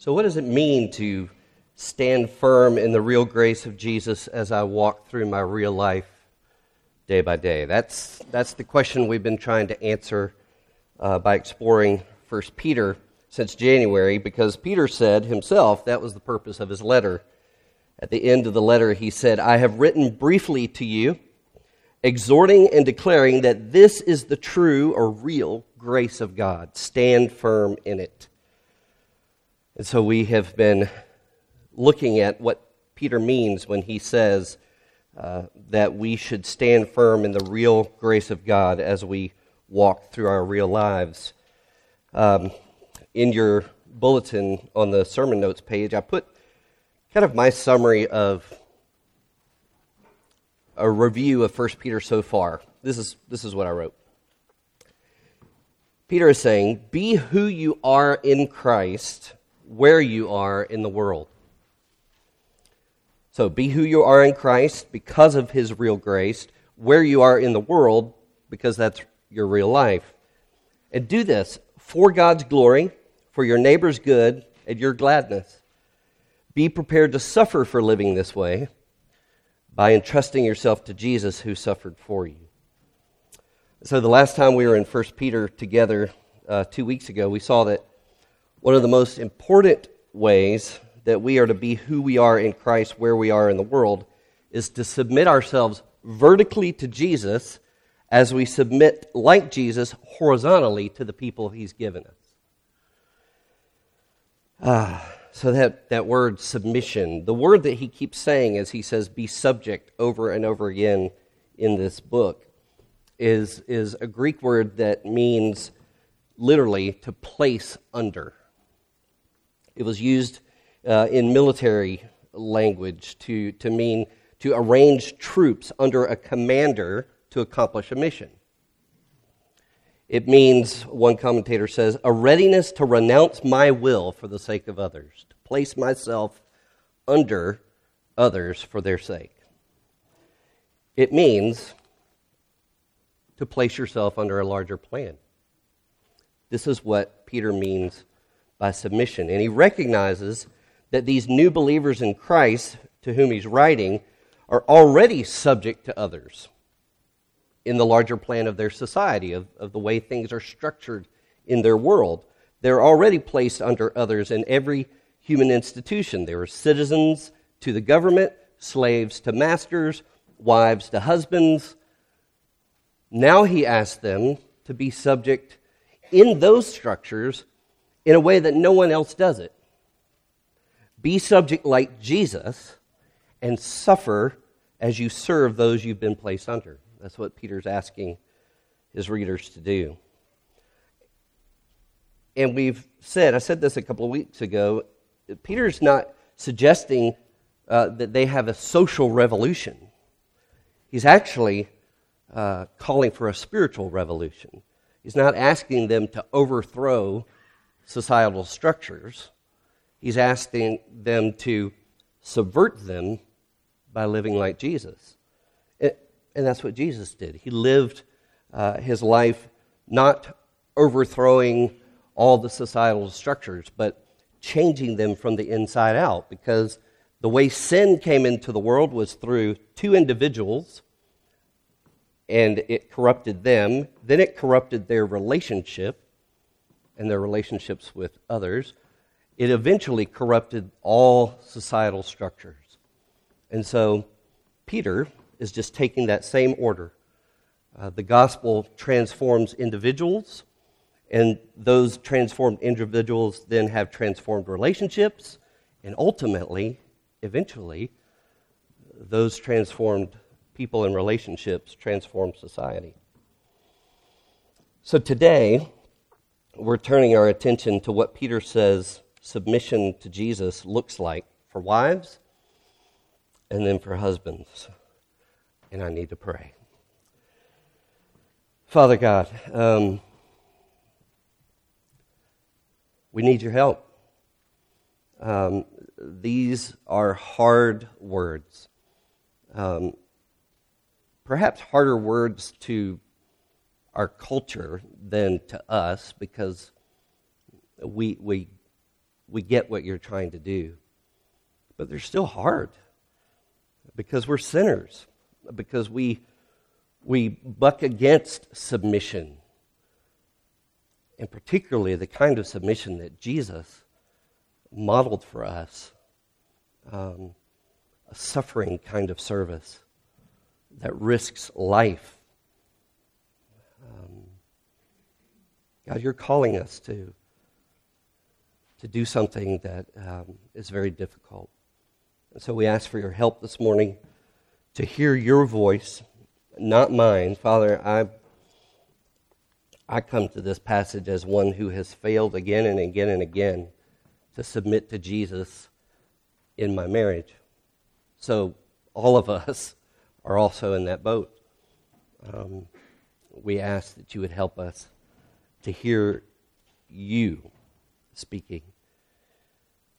So, what does it mean to stand firm in the real grace of Jesus as I walk through my real life day by day? That's, that's the question we've been trying to answer uh, by exploring 1 Peter since January, because Peter said himself that was the purpose of his letter. At the end of the letter, he said, I have written briefly to you, exhorting and declaring that this is the true or real grace of God. Stand firm in it. And so we have been looking at what Peter means when he says uh, that we should stand firm in the real grace of God as we walk through our real lives. Um, in your bulletin on the sermon notes page, I put kind of my summary of a review of 1 Peter so far. This is, this is what I wrote. Peter is saying, Be who you are in Christ where you are in the world. So be who you are in Christ because of his real grace, where you are in the world because that's your real life. And do this for God's glory, for your neighbor's good, and your gladness. Be prepared to suffer for living this way by entrusting yourself to Jesus who suffered for you. So, the last time we were in 1 Peter together uh, two weeks ago, we saw that one of the most important ways that we are to be who we are in Christ, where we are in the world, is to submit ourselves vertically to Jesus as we submit, like Jesus, horizontally to the people he's given us. Ah, so that, that word submission, the word that he keeps saying as he says be subject over and over again in this book, is, is a Greek word that means literally to place under. It was used uh, in military language to, to mean to arrange troops under a commander to accomplish a mission. It means, one commentator says, a readiness to renounce my will for the sake of others, to place myself under others for their sake. It means to place yourself under a larger plan. This is what Peter means by submission. And he recognizes that these new believers in Christ, to whom he's writing, are already subject to others in the larger plan of their society, of, of the way things are structured in their world. They're already placed under others in every human institution. They are citizens to the government, slaves to masters, wives to husbands. Now he asks them to be subject in those structures in a way that no one else does it. Be subject like Jesus and suffer as you serve those you've been placed under. That's what Peter's asking his readers to do. And we've said, I said this a couple of weeks ago, Peter's not suggesting uh, that they have a social revolution. He's actually uh, calling for a spiritual revolution. He's not asking them to overthrow societal structures. He's asking them to subvert them by living like Jesus. And that's what Jesus did. He lived uh, his life not overthrowing all the societal structures, but changing them from the inside out because the way sin came into the world was through two individuals and it corrupted them. Then it corrupted their relationship and their relationships with others. It eventually corrupted all societal structures. And so Peter is just taking that same order. Uh, the gospel transforms individuals, and those transformed individuals then have transformed relationships, and ultimately, eventually, those transformed people and relationships transform society. So today, we're turning our attention to what Peter says submission to Jesus looks like for wives and then for husbands. And I need to pray. Father God, um, we need your help. Um, these are hard words. Um, perhaps harder words to our culture than to us because we, we we get what you're trying to do. But they're still hard because we're sinners, because we, we buck against submission, and particularly the kind of submission that Jesus modeled for us um, a suffering kind of service that risks life. Um, God, you're calling us to, to do something that um, is very difficult. And so we ask for your help this morning to hear your voice, not mine. Father, I, I come to this passage as one who has failed again and again and again to submit to Jesus in my marriage. So all of us are also in that boat. Um, we ask that you would help us to hear you speaking.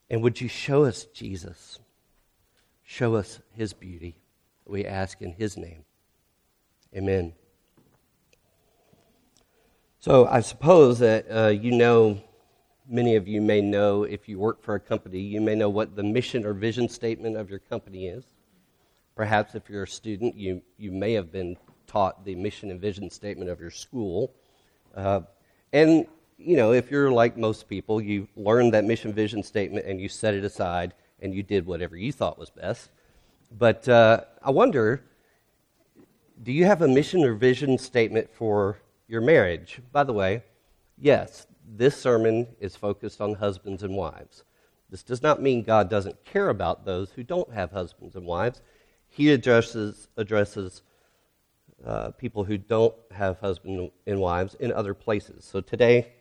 And would you show us Jesus? Show us his beauty. We ask in his name. Amen. So I suppose that uh, you know, many of you may know, if you work for a company, you may know what the mission or vision statement of your company is. Perhaps if you're a student, you, you may have been taught the mission and vision statement of your school. Uh, and, you know, if you're like most people, you learned that mission vision statement and you set it aside and you did whatever you thought was best. But uh, I wonder do you have a mission or vision statement for your marriage? By the way, yes, this sermon is focused on husbands and wives. This does not mean God doesn't care about those who don't have husbands and wives. He addresses, addresses uh, people who don't have husbands and wives in other places. So today,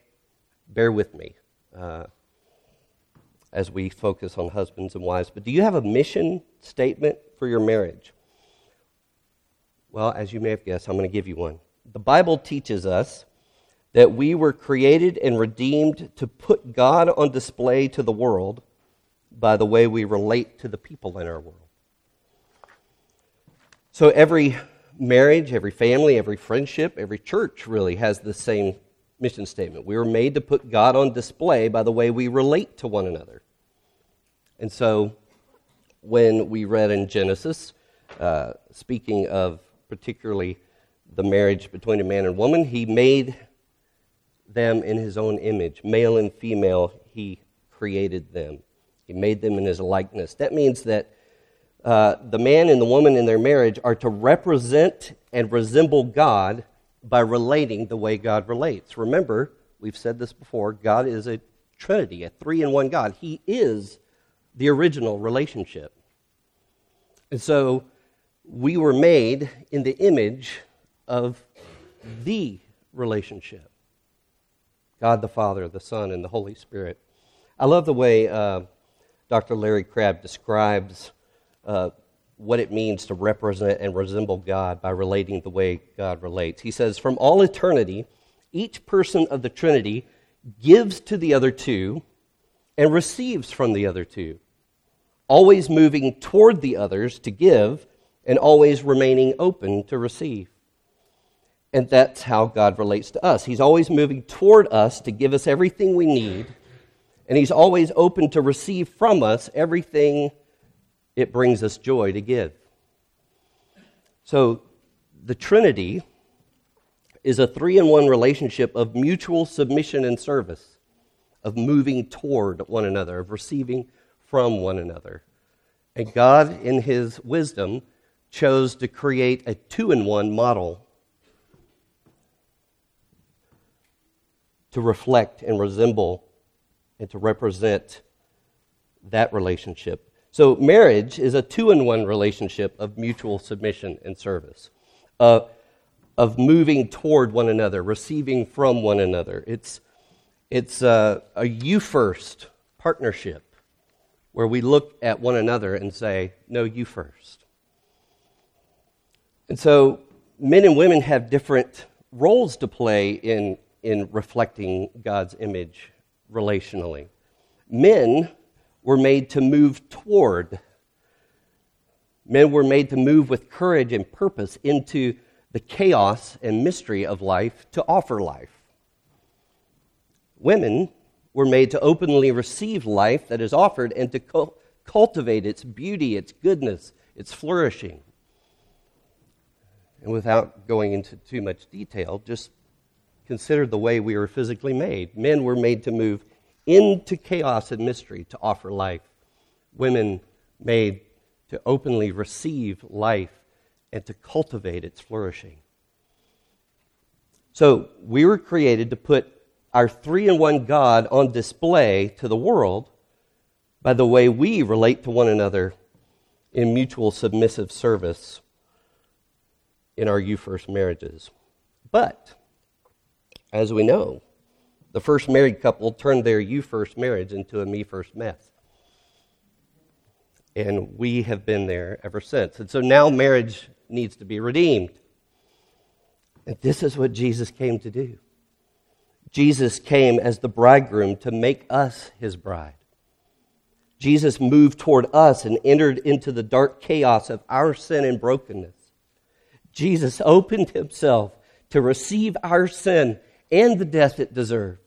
bear with me uh, as we focus on husbands and wives. But do you have a mission statement for your marriage? Well, as you may have guessed, I'm going to give you one. The Bible teaches us that we were created and redeemed to put God on display to the world by the way we relate to the people in our world. So every marriage, every family, every friendship, every church really has the same mission statement. We were made to put God on display by the way we relate to one another. And so when we read in Genesis, uh, speaking of particularly the marriage between a man and woman, he made them in his own image. Male and female, he created them. He made them in his likeness. That means that uh, the man and the woman in their marriage are to represent and resemble God by relating the way God relates. Remember, we've said this before God is a trinity, a three in one God. He is the original relationship. And so we were made in the image of the relationship God the Father, the Son, and the Holy Spirit. I love the way uh, Dr. Larry Crabb describes uh, what it means to represent and resemble God by relating the way God relates. He says, From all eternity, each person of the Trinity gives to the other two and receives from the other two, always moving toward the others to give and always remaining open to receive. And that's how God relates to us. He's always moving toward us to give us everything we need, and He's always open to receive from us everything it brings us joy to give. So, the Trinity is a three in one relationship of mutual submission and service, of moving toward one another, of receiving from one another. And God, in His wisdom, chose to create a two in one model to reflect and resemble and to represent that relationship so, marriage is a two in one relationship of mutual submission and service, uh, of moving toward one another, receiving from one another. It's, it's a, a you first partnership where we look at one another and say, No, you first. And so, men and women have different roles to play in, in reflecting God's image relationally. Men were made to move toward. Men were made to move with courage and purpose into the chaos and mystery of life to offer life. Women we're made to openly receive life that is offered and to cultivate its beauty, its goodness, its flourishing. And without going into too much detail, just consider the way we were physically made. Men were made to move into chaos and mystery to offer life. Women made to openly receive life and to cultivate its flourishing. So we were created to put our three in one God on display to the world by the way we relate to one another in mutual submissive service in our you first marriages. But, as we know, the first married couple turned their you first marriage into a me first mess. And we have been there ever since. And so now marriage needs to be redeemed. And this is what Jesus came to do. Jesus came as the bridegroom to make us his bride. Jesus moved toward us and entered into the dark chaos of our sin and brokenness. Jesus opened himself to receive our sin and the death it deserved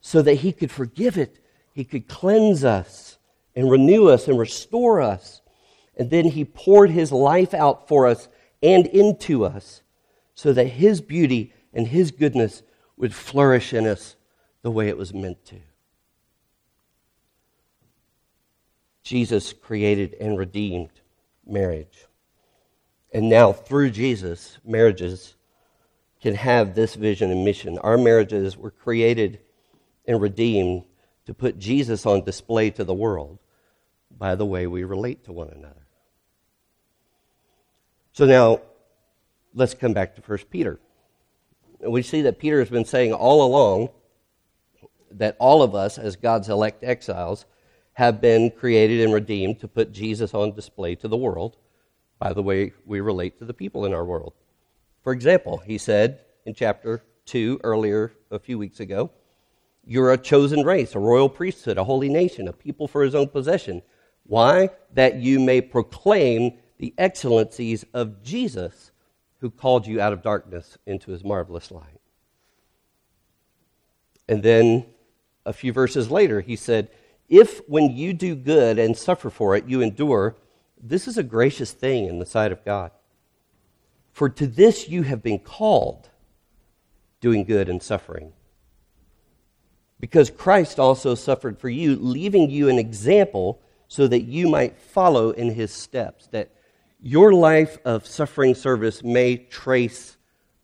so that he could forgive it, he could cleanse us and renew us and restore us. And then he poured his life out for us and into us so that his beauty and his goodness would flourish in us the way it was meant to. Jesus created and redeemed marriage. And now, through Jesus, marriages can have this vision and mission. Our marriages were created and redeemed to put Jesus on display to the world by the way we relate to one another. So now, let's come back to 1 Peter. We see that Peter has been saying all along that all of us, as God's elect exiles, have been created and redeemed to put Jesus on display to the world by the way we relate to the people in our world. For example, he said in chapter 2 earlier, a few weeks ago, You're a chosen race, a royal priesthood, a holy nation, a people for his own possession. Why? That you may proclaim the excellencies of Jesus who called you out of darkness into his marvelous light. And then a few verses later, he said, If when you do good and suffer for it, you endure, this is a gracious thing in the sight of God. For to this you have been called, doing good and suffering. Because Christ also suffered for you, leaving you an example so that you might follow in his steps, that your life of suffering service may trace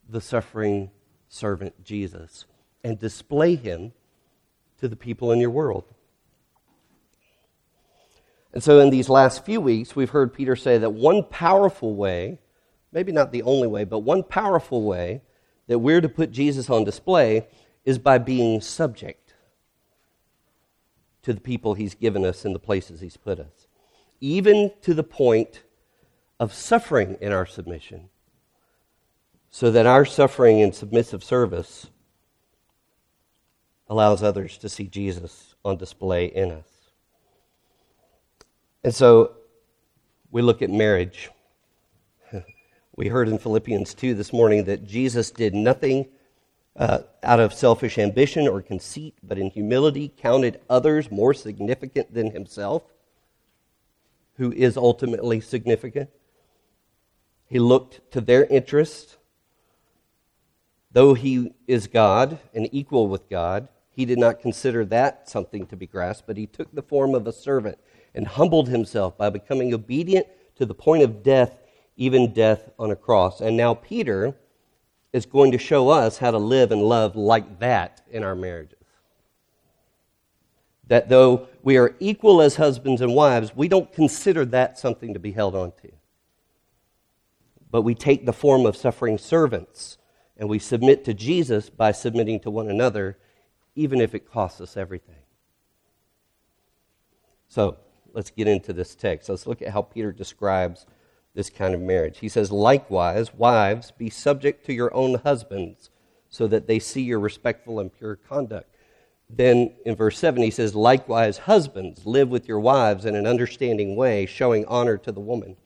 the suffering servant Jesus and display him to the people in your world. And so, in these last few weeks, we've heard Peter say that one powerful way, maybe not the only way, but one powerful way that we're to put Jesus on display is by being subject to the people he's given us and the places he's put us, even to the point of suffering in our submission, so that our suffering and submissive service allows others to see Jesus on display in us. And so we look at marriage. We heard in Philippians 2 this morning that Jesus did nothing uh, out of selfish ambition or conceit, but in humility counted others more significant than himself, who is ultimately significant. He looked to their interest. Though he is God and equal with God, he did not consider that something to be grasped, but he took the form of a servant and humbled himself by becoming obedient to the point of death, even death on a cross. And now Peter is going to show us how to live and love like that in our marriages. That though we are equal as husbands and wives, we don't consider that something to be held on to but we take the form of suffering servants and we submit to Jesus by submitting to one another, even if it costs us everything. So let's get into this text. Let's look at how Peter describes this kind of marriage. He says, Likewise, wives, be subject to your own husbands, so that they see your respectful and pure conduct. Then in verse 7, he says, Likewise, husbands, live with your wives in an understanding way, showing honor to the woman.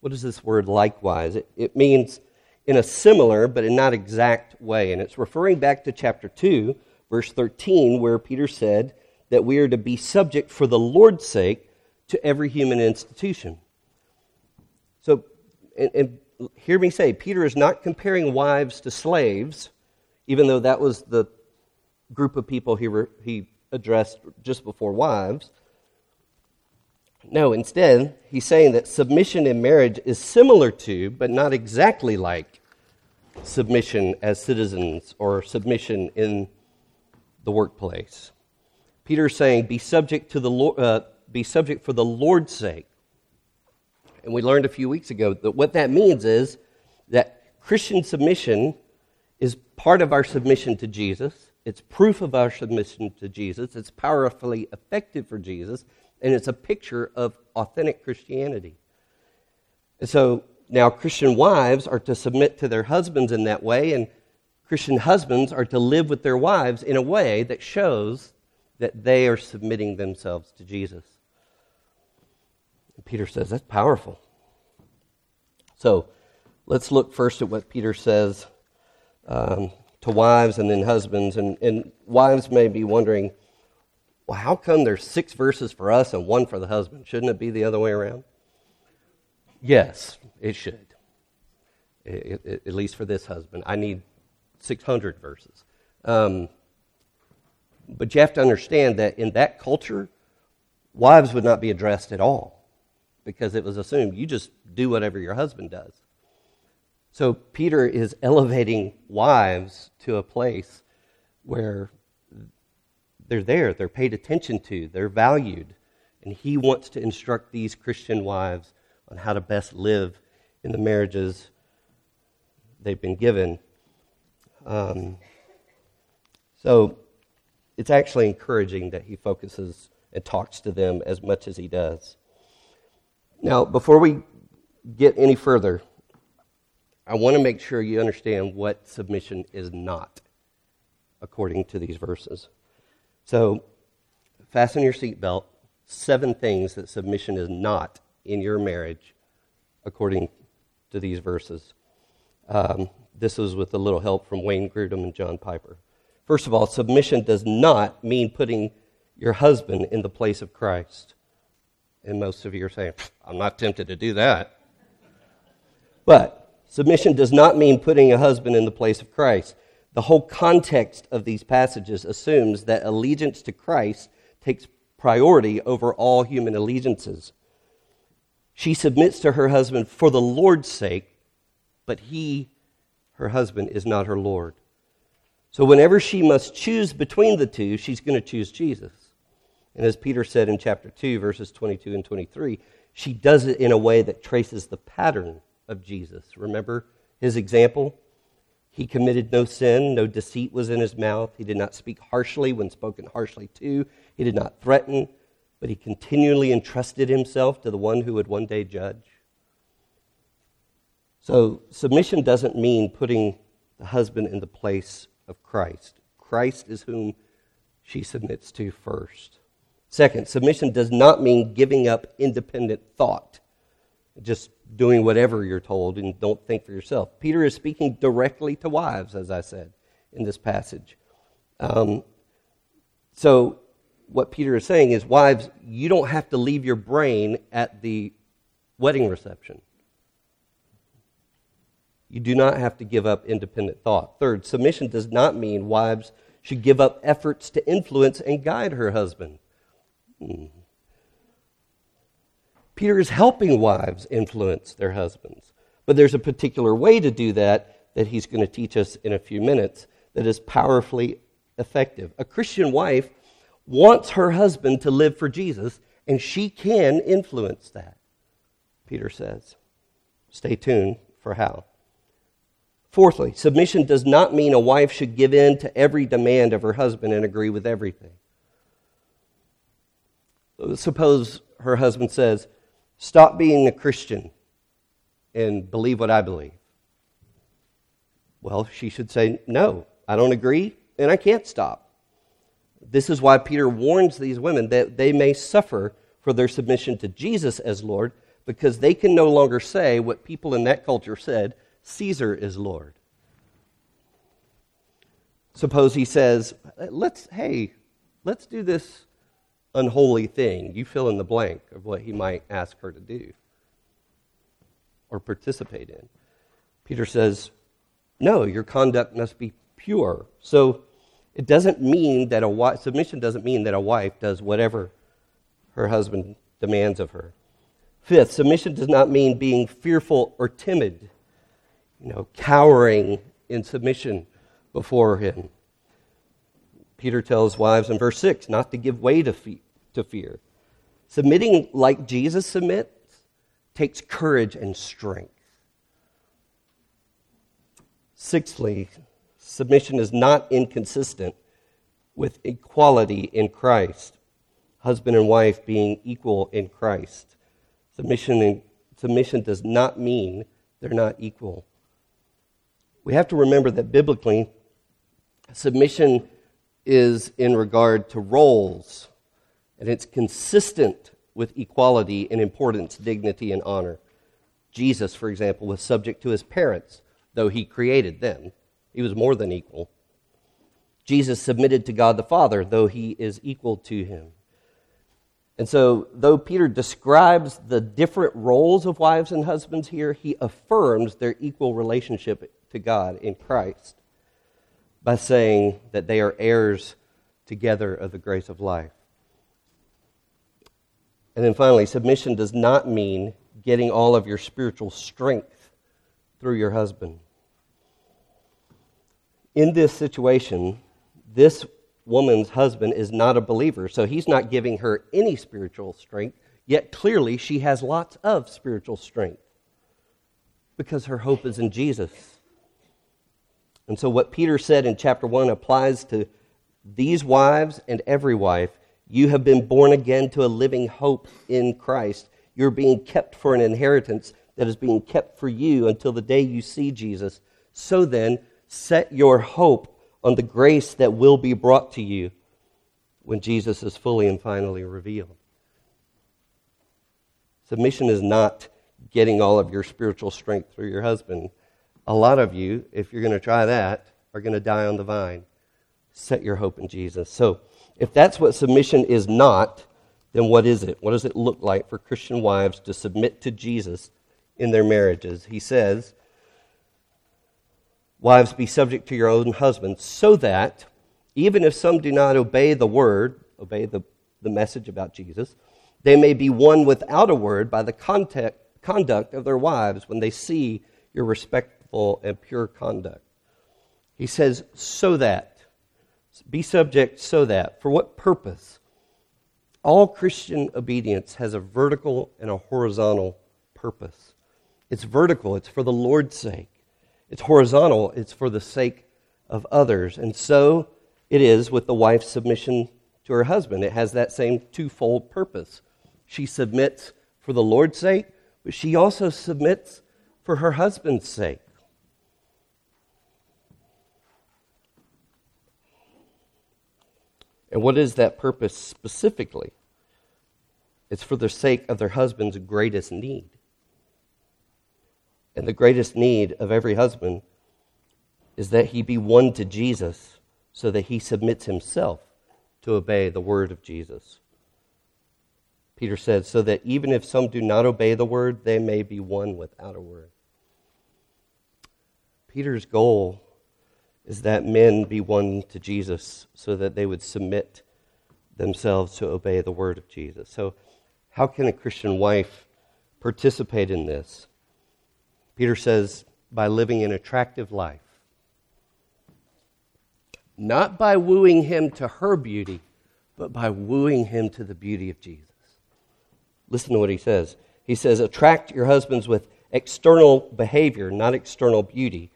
What is this word likewise? It, it means in a similar but in not exact way. And it's referring back to chapter 2, verse 13, where Peter said that we are to be subject for the Lord's sake to every human institution. And, and hear me say, Peter is not comparing wives to slaves, even though that was the group of people he, re, he addressed just before wives. No, instead, he's saying that submission in marriage is similar to, but not exactly like, submission as citizens or submission in the workplace. Peter's saying, be subject to the uh, be subject for the Lord's sake. And we learned a few weeks ago that what that means is that Christian submission is part of our submission to Jesus. It's proof of our submission to Jesus. It's powerfully effective for Jesus, and it's a picture of authentic Christianity. And so now Christian wives are to submit to their husbands in that way, and Christian husbands are to live with their wives in a way that shows that they are submitting themselves to Jesus. Peter says that's powerful. So let's look first at what Peter says um, to wives and then husbands. And, and wives may be wondering, well, how come there's six verses for us and one for the husband? Shouldn't it be the other way around? Yes, it should. It, it, at least for this husband. I need 600 verses. Um, but you have to understand that in that culture, wives would not be addressed at all because it was assumed you just do whatever your husband does. So Peter is elevating wives to a place where they're there, they're paid attention to, they're valued. And he wants to instruct these Christian wives on how to best live in the marriages they've been given. Um, so it's actually encouraging that he focuses and talks to them as much as he does. Now, before we get any further, I want to make sure you understand what submission is not, according to these verses. So, fasten your seatbelt. Seven things that submission is not in your marriage, according to these verses. Um, this was with a little help from Wayne Grudem and John Piper. First of all, submission does not mean putting your husband in the place of Christ. And most of you are saying, I'm not tempted to do that. But submission does not mean putting a husband in the place of Christ. The whole context of these passages assumes that allegiance to Christ takes priority over all human allegiances. She submits to her husband for the Lord's sake, but he, her husband, is not her Lord. So whenever she must choose between the two, she's going to choose Jesus. And as Peter said in chapter 2, verses 22 and 23, she does it in a way that traces the pattern of Jesus. Remember his example? He committed no sin, no deceit was in his mouth. He did not speak harshly when spoken harshly to. He did not threaten, but he continually entrusted himself to the one who would one day judge. So, submission doesn't mean putting the husband in the place of Christ. Christ is whom she submits to first. Second, submission does not mean giving up independent thought, just doing whatever you're told and don't think for yourself. Peter is speaking directly to wives, as I said in this passage. Um, so, what Peter is saying is, wives, you don't have to leave your brain at the wedding reception. You do not have to give up independent thought. Third, submission does not mean wives should give up efforts to influence and guide her husband. Peter is helping wives influence their husbands. But there's a particular way to do that that he's going to teach us in a few minutes that is powerfully effective. A Christian wife wants her husband to live for Jesus, and she can influence that, Peter says. Stay tuned for how. Fourthly, submission does not mean a wife should give in to every demand of her husband and agree with everything. Suppose her husband says, Stop being a Christian and believe what I believe. Well, she should say, No, I don't agree, and I can't stop. This is why Peter warns these women that they may suffer for their submission to Jesus as Lord because they can no longer say what people in that culture said Caesar is Lord. suppose he says, let's, hey, let's do this unholy thing. You fill in the blank of what he might ask her to do or participate in. Peter says, no, your conduct must be pure. So it doesn't mean that a wife, submission doesn't mean that a wife does whatever her husband demands of her. Fifth, submission does not mean being fearful or timid, you know, cowering in submission before him. Peter tells wives in verse 6 not to give way to, to fear. Submitting like Jesus submits takes courage and strength. Sixthly, submission is not inconsistent with equality in Christ, husband and wife being equal in Christ. Submission, in, submission does not mean they're not equal. We have to remember that biblically, submission is in regard to roles, and it's consistent with equality in importance, dignity, and honor. Jesus, for example, was subject to his parents, though he created them. He was more than equal. Jesus submitted to God the Father, though he is equal to him. And so, though Peter describes the different roles of wives and husbands here, he affirms their equal relationship to God in Christ by saying that they are heirs together of the grace of life. And then finally, submission does not mean getting all of your spiritual strength through your husband. In this situation, this woman's husband is not a believer, so he's not giving her any spiritual strength, yet clearly she has lots of spiritual strength because her hope is in Jesus. And so, what Peter said in chapter 1 applies to these wives and every wife. You have been born again to a living hope in Christ. You're being kept for an inheritance that is being kept for you until the day you see Jesus. So then, set your hope on the grace that will be brought to you when Jesus is fully and finally revealed. Submission is not getting all of your spiritual strength through your husband. A lot of you, if you're going to try that, are going to die on the vine. Set your hope in Jesus. So, if that's what submission is not, then what is it? What does it look like for Christian wives to submit to Jesus in their marriages? He says, Wives, be subject to your own husbands, so that even if some do not obey the word, obey the, the message about Jesus, they may be won without a word by the contact, conduct of their wives when they see your respectful and pure conduct. He says, so that. Be subject so that. For what purpose? All Christian obedience has a vertical and a horizontal purpose. It's vertical, it's for the Lord's sake. It's horizontal, it's for the sake of others. And so it is with the wife's submission to her husband. It has that same twofold purpose. She submits for the Lord's sake, but she also submits for her husband's sake. And what is that purpose specifically? It's for the sake of their husband's greatest need. And the greatest need of every husband is that he be won to Jesus so that he submits himself to obey the word of Jesus. Peter said, so that even if some do not obey the word, they may be won without a word. Peter's goal is that men be won to Jesus so that they would submit themselves to obey the word of Jesus. So, how can a Christian wife participate in this? Peter says, by living an attractive life. Not by wooing him to her beauty, but by wooing him to the beauty of Jesus. Listen to what he says. He says, Attract your husbands with external behavior, not external beauty.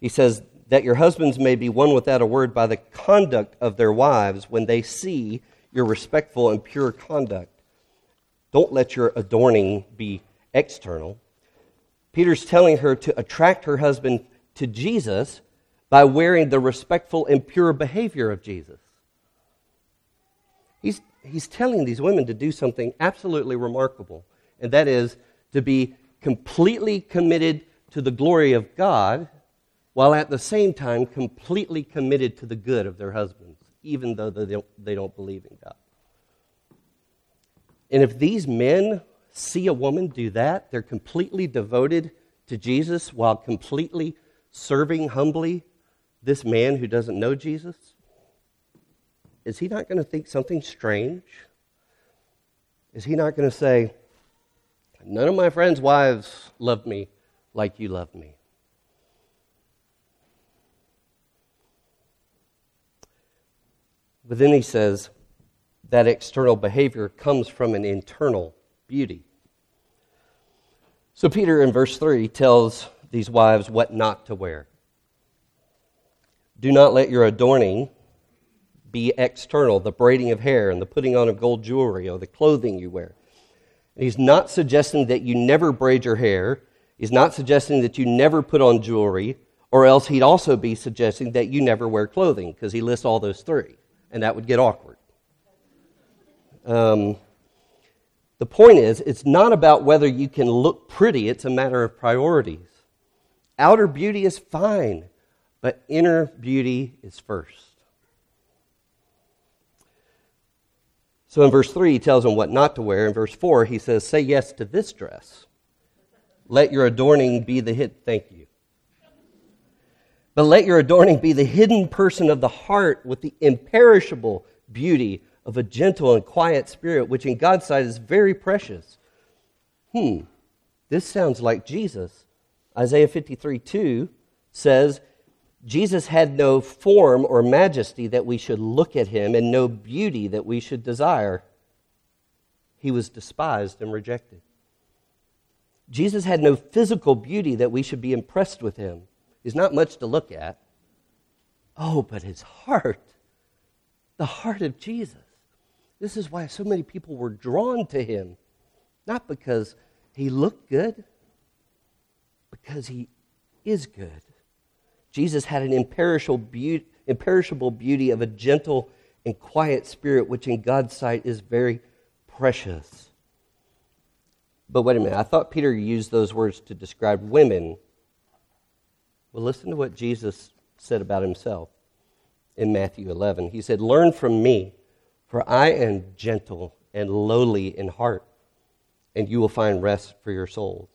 He says, That your husbands may be won without a word by the conduct of their wives when they see your respectful and pure conduct. Don't let your adorning be external, Peter's telling her to attract her husband to Jesus by wearing the respectful and pure behavior of Jesus. He's, he's telling these women to do something absolutely remarkable, and that is to be completely committed to the glory of God while at the same time completely committed to the good of their husbands, even though they don't, they don't believe in God. And if these men see a woman do that, they're completely devoted to Jesus while completely serving humbly this man who doesn't know Jesus, is he not going to think something strange? Is he not going to say, None of my friends' wives love me like you love me? But then he says that external behavior comes from an internal beauty. So Peter in verse 3 tells these wives what not to wear. Do not let your adorning be external, the braiding of hair and the putting on of gold jewelry or the clothing you wear. He's not suggesting that you never braid your hair. He's not suggesting that you never put on jewelry, or else he'd also be suggesting that you never wear clothing, because he lists all those three, and that would get awkward. Um, the point is, it's not about whether you can look pretty, it's a matter of priorities. Outer beauty is fine, but inner beauty is first. So in verse 3, he tells them what not to wear. In verse 4, he says, Say yes to this dress. Let your adorning be the hidden. Thank you. But let your adorning be the hidden person of the heart with the imperishable beauty of a gentle and quiet spirit, which in God's sight is very precious. Hmm, this sounds like Jesus. Isaiah 53 2 says, Jesus had no form or majesty that we should look at him, and no beauty that we should desire. He was despised and rejected. Jesus had no physical beauty that we should be impressed with him. He's not much to look at. Oh, but his heart, the heart of Jesus. This is why so many people were drawn to him. Not because he looked good, because he is good. Jesus had an imperishable beauty, imperishable beauty of a gentle and quiet spirit, which in God's sight is very precious. But wait a minute, I thought Peter used those words to describe women. Well, listen to what Jesus said about himself in Matthew 11. He said, Learn from me, for I am gentle and lowly in heart, and you will find rest for your souls.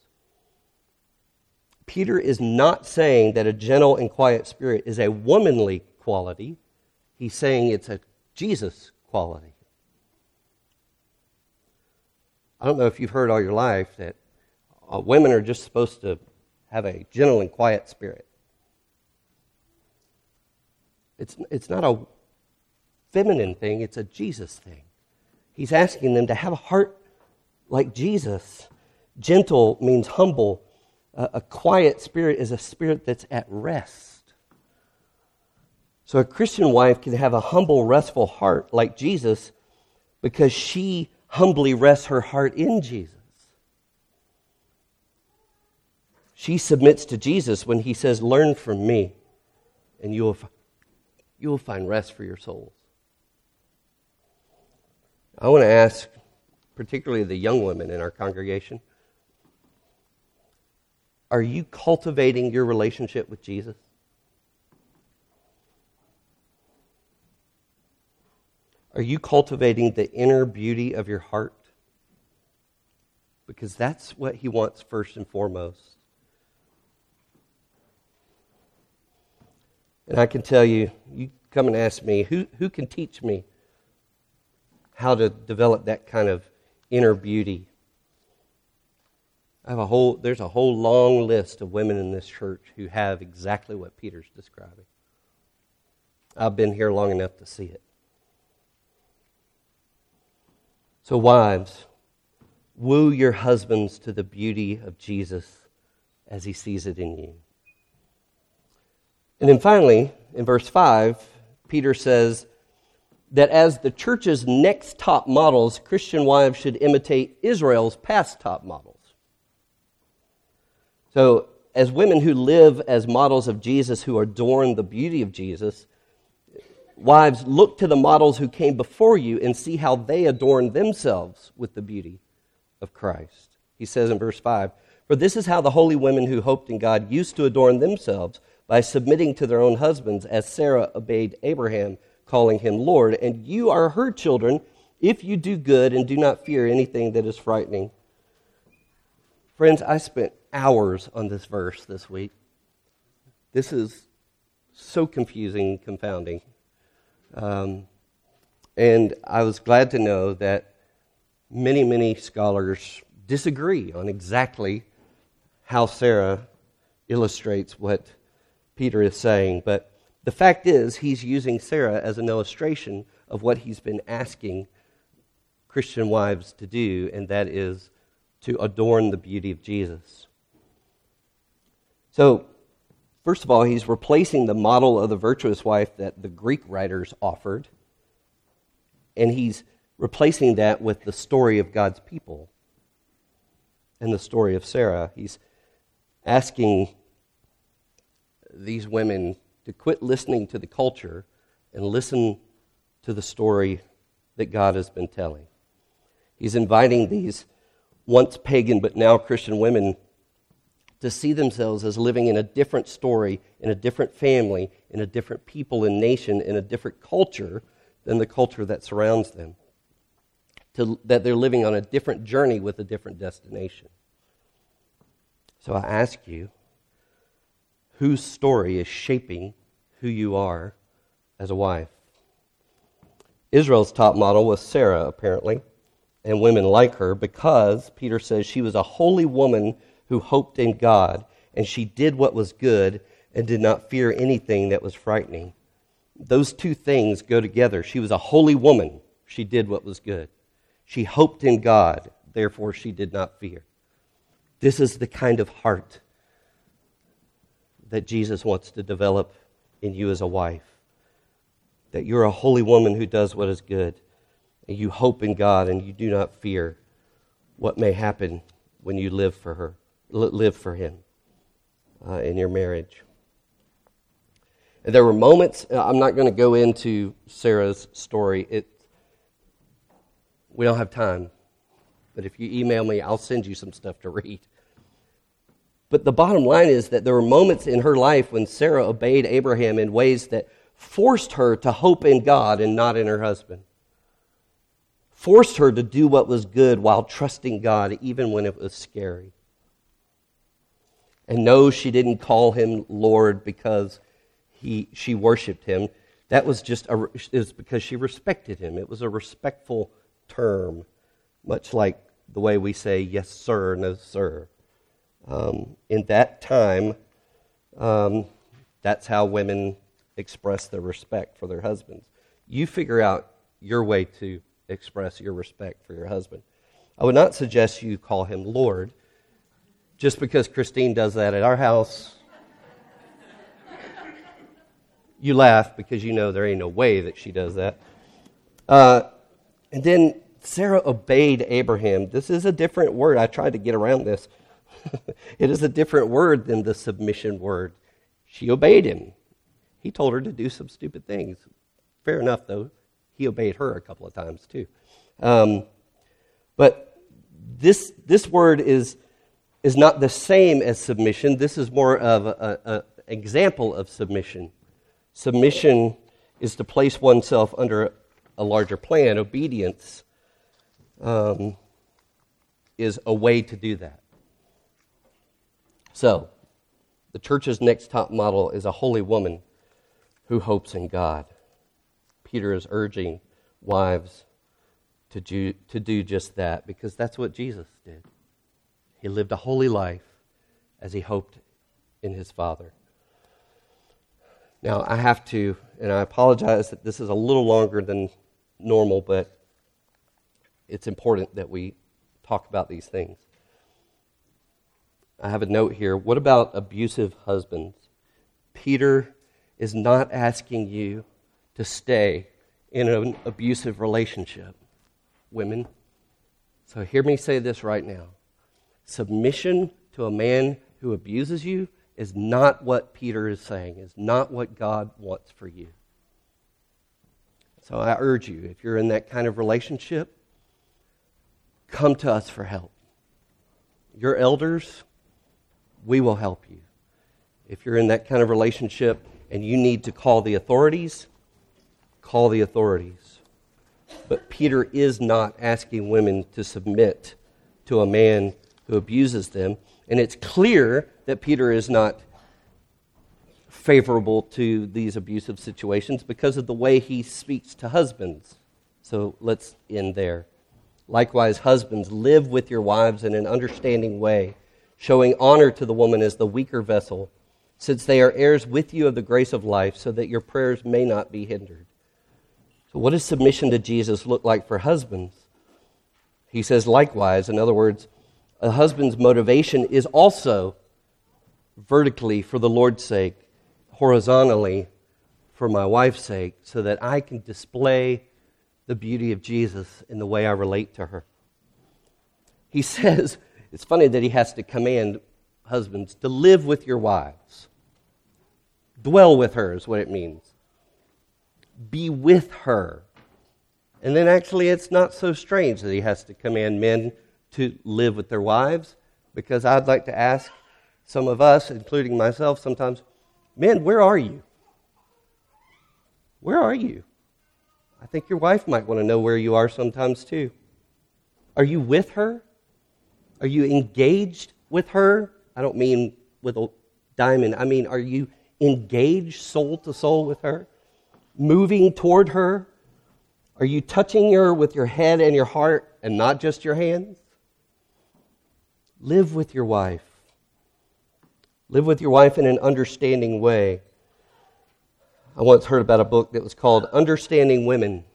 Peter is not saying that a gentle and quiet spirit is a womanly quality. He's saying it's a Jesus quality. I don't know if you've heard all your life that uh, women are just supposed to have a gentle and quiet spirit. It's, it's not a feminine thing, it's a Jesus thing. He's asking them to have a heart like Jesus. Gentle means humble, a, quiet spirit is a spirit that's at rest. So a Christian wife can have a humble, restful heart like Jesus because she humbly rests her heart in Jesus. She submits to Jesus when he says, Learn from me, and you will, you will find rest for your souls. I want to ask, particularly the young women in our congregation, are you cultivating your relationship with Jesus? Are you cultivating the inner beauty of your heart? Because that's what he wants first and foremost. And I can tell you, you come and ask me, who, who can teach me how to develop that kind of inner beauty? I have a whole, there's a whole long list of women in this church who have exactly what Peter's describing. I've been here long enough to see it. So, wives, woo your husbands to the beauty of Jesus as he sees it in you. And then finally, in verse 5, Peter says that as the church's next top models, Christian wives should imitate Israel's past top models. So, as women who live as models of Jesus, who adorn the beauty of Jesus, wives, look to the models who came before you and see how they adorn themselves with the beauty of Christ. He says in verse 5 For this is how the holy women who hoped in God used to adorn themselves by submitting to their own husbands, as Sarah obeyed Abraham, calling him Lord. And you are her children if you do good and do not fear anything that is frightening. Friends, I spent hours on this verse this week. This is so confusing confounding. Um, and I was glad to know that many, many scholars disagree on exactly how Sarah illustrates what Peter is saying. But the fact is, he's using Sarah as an illustration of what he's been asking Christian wives to do, and that is to adorn the beauty of Jesus. So, first of all, he's replacing the model of the virtuous wife that the Greek writers offered, and he's replacing that with the story of God's people and the story of Sarah. He's asking these women to quit listening to the culture and listen to the story that God has been telling. He's inviting these once pagan but now Christian women to see themselves as living in a different story, in a different family, in a different people and nation, in a different culture than the culture that surrounds them. To, that they're living on a different journey with a different destination. So I ask you, whose story is shaping who you are as a wife? Israel's top model was Sarah, apparently, and women like her because Peter says she was a holy woman who hoped in God, and she did what was good and did not fear anything that was frightening. Those two things go together. She was a holy woman. She did what was good. She hoped in God, therefore, she did not fear. This is the kind of heart that Jesus wants to develop in you as a wife. That you're a holy woman who does what is good, and you hope in God, and you do not fear what may happen when you live for her, live for Him uh, in your marriage. And there were moments. Uh, I'm not going to go into Sarah's story. It, we don't have time. But if you email me, I'll send you some stuff to read. But the bottom line is that there were moments in her life when Sarah obeyed Abraham in ways that forced her to hope in God and not in her husband. Forced her to do what was good while trusting God, even when it was scary. And no, she didn't call him Lord because he, she worshiped him. That was just a, was because she respected him. It was a respectful term, much like the way we say yes, sir, no, sir. Um, in that time, um, that's how women express their respect for their husbands. You figure out your way to express your respect for your husband. I would not suggest you call him Lord just because Christine does that at our house. you laugh because you know there ain't no way that she does that. Uh, and then Sarah obeyed Abraham. This is a different word. I tried to get around this. it is a different word than the submission word. She obeyed him. He told her to do some stupid things. Fair enough, though. He obeyed her a couple of times, too. Um, but this, this word is, is not the same as submission. This is more of an example of submission. Submission is to place oneself under a larger plan. Obedience um, is a way to do that. So, the church's next top model is a holy woman who hopes in God. Peter is urging wives to do, to do just that because that's what Jesus did. He lived a holy life as he hoped in his Father. Now, I have to, and I apologize that this is a little longer than normal, but it's important that we talk about these things. I have a note here. What about abusive husbands? Peter is not asking you to stay in an abusive relationship, women. So hear me say this right now. Submission to a man who abuses you is not what Peter is saying, is not what God wants for you. So I urge you, if you're in that kind of relationship, come to us for help. Your elders, we will help you. If you're in that kind of relationship and you need to call the authorities, call the authorities. But Peter is not asking women to submit to a man who abuses them. And it's clear that Peter is not favorable to these abusive situations because of the way he speaks to husbands. So let's end there. Likewise, husbands, live with your wives in an understanding way, showing honor to the woman as the weaker vessel, since they are heirs with you of the grace of life, so that your prayers may not be hindered. So, what does submission to Jesus look like for husbands? He says, likewise, in other words, a husband's motivation is also vertically for the Lord's sake, horizontally for my wife's sake, so that I can display the beauty of Jesus in the way I relate to her. He says, it's funny that he has to command husbands to live with your wives. Dwell with her is what it means. Be with her. And then actually, it's not so strange that he has to command men to live with their wives, because I'd like to ask some of us, including myself, sometimes, men, where are you? Where are you? I think your wife might want to know where you are sometimes too. Are you with her? Are you engaged with her? I don't mean with a diamond. I mean, are you engaged soul to soul with her? Moving toward her? Are you touching her with your head and your heart and not just your hands? Live with your wife. Live with your wife in an understanding way. I once heard about a book that was called Understanding Women.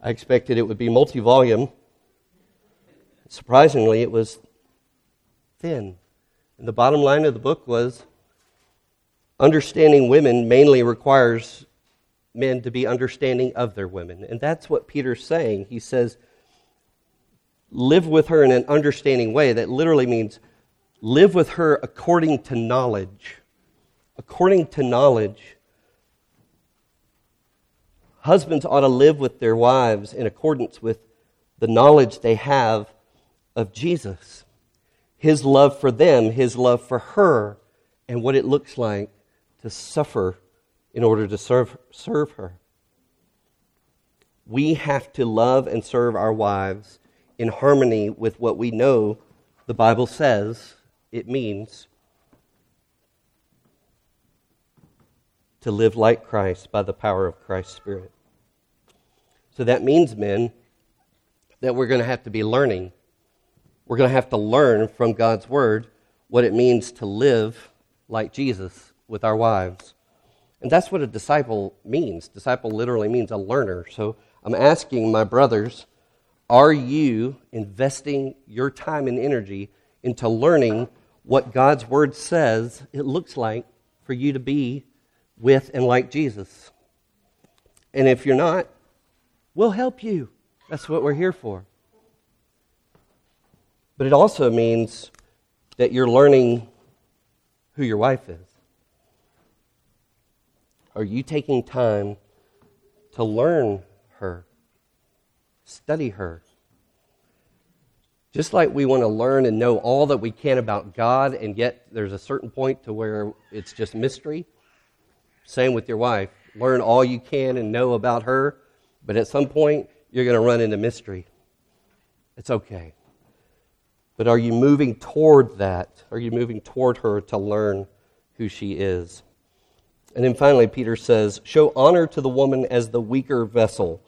I expected it would be multi volume. Surprisingly, it was thin. And the bottom line of the book was understanding women mainly requires men to be understanding of their women. And that's what Peter's saying. He says, live with her in an understanding way. That literally means live with her according to knowledge. According to knowledge. Husbands ought to live with their wives in accordance with the knowledge they have of Jesus, his love for them, his love for her, and what it looks like to suffer in order to serve, serve her. We have to love and serve our wives in harmony with what we know the Bible says it means to live like Christ by the power of Christ's Spirit. So that means, men, that we're going to have to be learning. We're going to have to learn from God's Word what it means to live like Jesus with our wives. And that's what a disciple means. Disciple literally means a learner. So I'm asking my brothers, are you investing your time and energy into learning what God's Word says it looks like for you to be with and like Jesus? And if you're not, We'll help you. That's what we're here for. But it also means that you're learning who your wife is. Are you taking time to learn her, study her? Just like we want to learn and know all that we can about God, and yet there's a certain point to where it's just mystery. Same with your wife. Learn all you can and know about her, but at some point, you're going to run into mystery. It's okay. But are you moving toward that? Are you moving toward her to learn who she is? And then finally, Peter says, Show honor to the woman as the weaker vessel.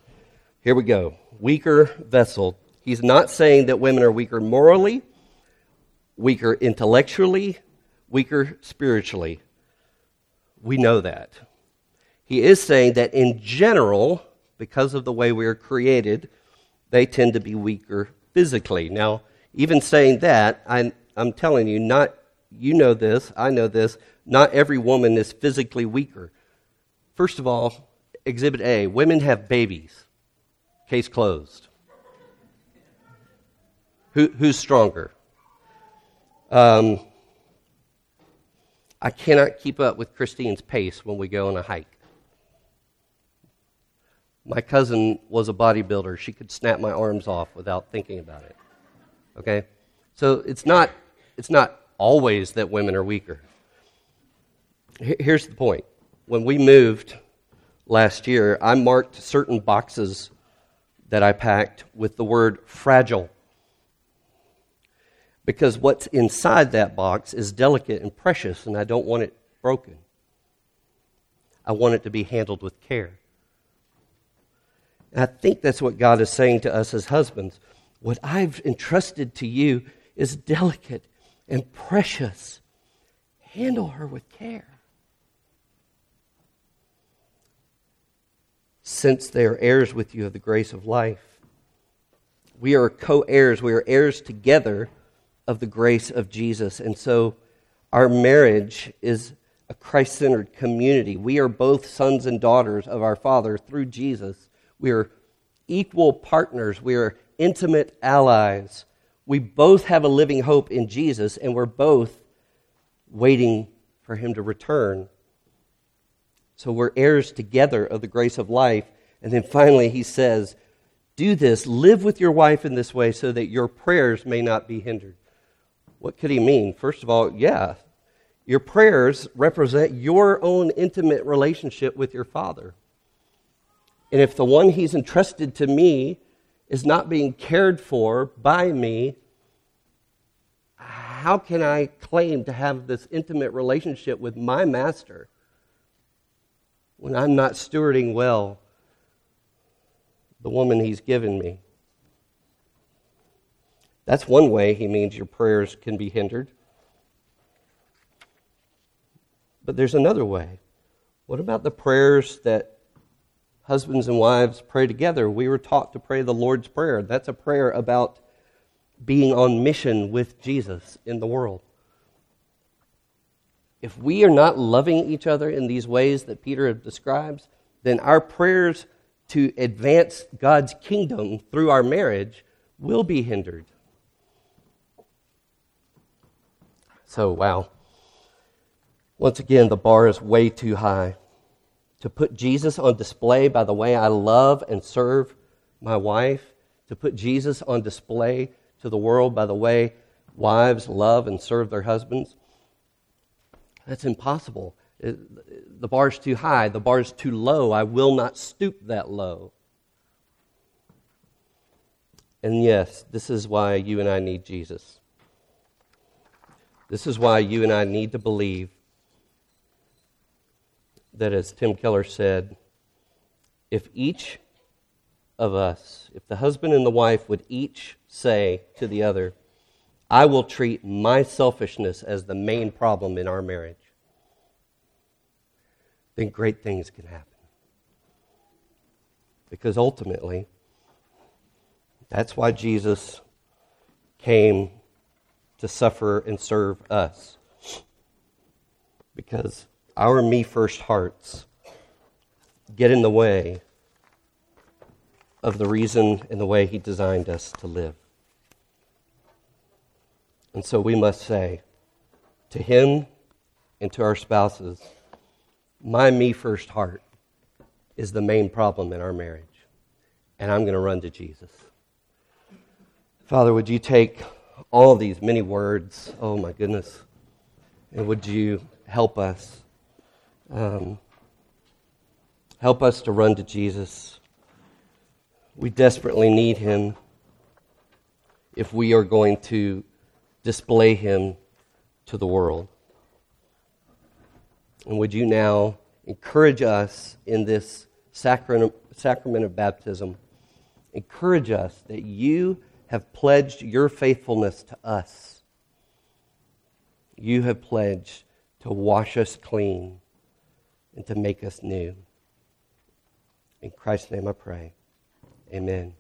Here we go. Weaker vessel. He's not saying that women are weaker morally, weaker intellectually, weaker spiritually. We know that. He is saying that in general, because of the way we are created, they tend to be weaker physically. Now, even saying that, I, I'm telling you, not you know this, I know this, not every woman is physically weaker. First of all, Exhibit A women have babies. Case closed. Who, who's stronger? Um, I cannot keep up with Christine's pace when we go on a hike. My cousin was a bodybuilder. She could snap my arms off without thinking about it. Okay? So it's not, it's not always that women are weaker. Here's the point. When we moved last year, I marked certain boxes that I packed with the word fragile. Because what's inside that box is delicate and precious, and I don't want it broken. I want it to be handled with care. And I think that's what God is saying to us as husbands. What I've entrusted to you is delicate and precious. Handle her with care. Since they are heirs with you of the grace of life, we are co heirs. We are heirs together of the grace of Jesus. And so our marriage is a Christ centered community. We are both sons and daughters of our Father through Jesus. We are equal partners. We are intimate allies. We both have a living hope in Jesus, and we're both waiting for him to return. So we're heirs together of the grace of life. And then finally, he says, Do this, live with your wife in this way so that your prayers may not be hindered. What could he mean? First of all, yeah, your prayers represent your own intimate relationship with your Father. And if the one he's entrusted to me is not being cared for by me, how can I claim to have this intimate relationship with my master when I'm not stewarding well the woman he's given me? That's one way he means your prayers can be hindered. But there's another way. What about the prayers that husbands and wives pray together? We were taught to pray the Lord's Prayer. That's a prayer about being on mission with Jesus in the world. If we are not loving each other in these ways that Peter describes, then our prayers to advance God's kingdom through our marriage will be hindered. So, wow. Once again, the bar is way too high. To put Jesus on display by the way I love and serve my wife, to put Jesus on display to the world by the way wives love and serve their husbands, that's impossible. It, the bar's too high, the bar's too low. I will not stoop that low. And yes, this is why you and I need Jesus. This is why you and I need to believe that, as Tim Keller said, if each of us, if the husband and the wife would each say to the other, I will treat my selfishness as the main problem in our marriage, then great things can happen. Because ultimately, that's why Jesus came to suffer and serve us. Because our me first hearts get in the way of the reason and the way He designed us to live. And so we must say to Him and to our spouses, my me first heart is the main problem in our marriage. And I'm going to run to Jesus. Father, would you take all these many words? Oh, my goodness. And would you help us? Um, help us to run to Jesus. We desperately need him if we are going to display him to the world. And would you now encourage us in this sacrament, sacrament of baptism? Encourage us that you have pledged your faithfulness to us. You have pledged to wash us clean and to make us new. In Christ's name I pray. Amen.